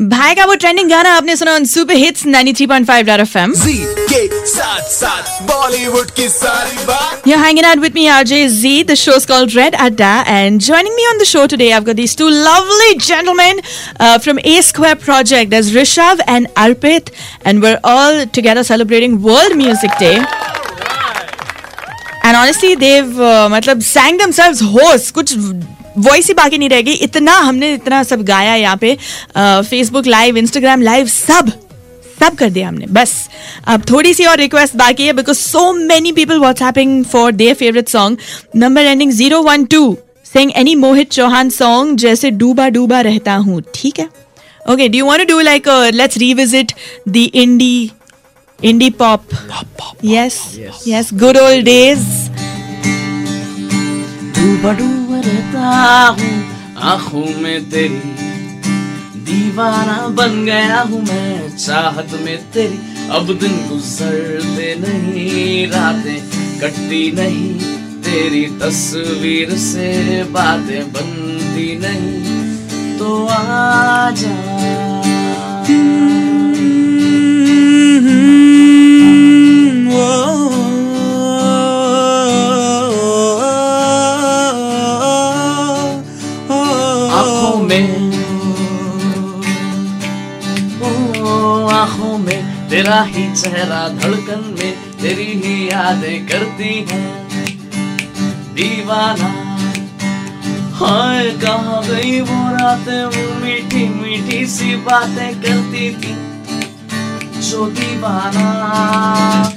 भाई का वो ट्रेंडिंग गाना आपने सुना on super hits 93.5 dot FM जी के साथ साथ बॉलीवुड की सारी बात You're hanging out with me, RJ Z. The show's called Red Adda, and joining me on the show today, I've got these two lovely gentlemen uh, from A Square Project. There's Rishav and Arpit, and we're all together celebrating World Music Day. And honestly, they've uh, मतलब sang themselves hoarse. कुछ voice ही बाकी नहीं रहेगी। इतना हमने इतना सब गाया यहाँ पे फेसबुक लाइव इंस्टाग्राम लाइव सब सब कर दिया हमने बस। अब थोड़ी सी और रिक्वेस्ट बाकी है because so many people WhatsApping for their favourite song number ending zero one two saying any Mohit Chauhan song जैसे डूबा डूबा रहता हूँ ठीक है? Okay do want to do like let's revisit the indie indie pop yes yes good old days रहता हूँ, आँखों में तेरी दीवाना बन गया हूँ मैं, चाहत में तेरी अब दिन गुजरते नहीं, रातें कटती नहीं, तेरी तस्वीर से बातें बनती नहीं तो आ आँखों में में तेरा ही चेहरा धड़कन में तेरी ही यादें करती हैं। दीवाना, हाय, कहाँ गई वो रातें? वो मीठी मीठी सी बातें करती थी। जो दीवाना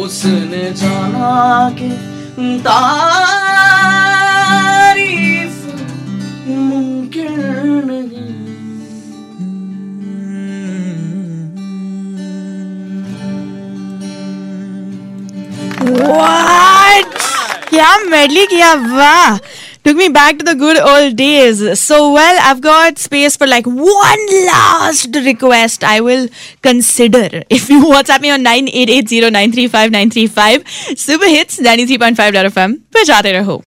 उसने जाना के तारीफ़ मुमकिन नहीं? क्या मेडली किया? वाह! Took me back to the good old days. So, well, I've got space for like one last request I will consider. If you WhatsApp me on 9880 935 935, Super Hits 93.5 FM. बजाते रहो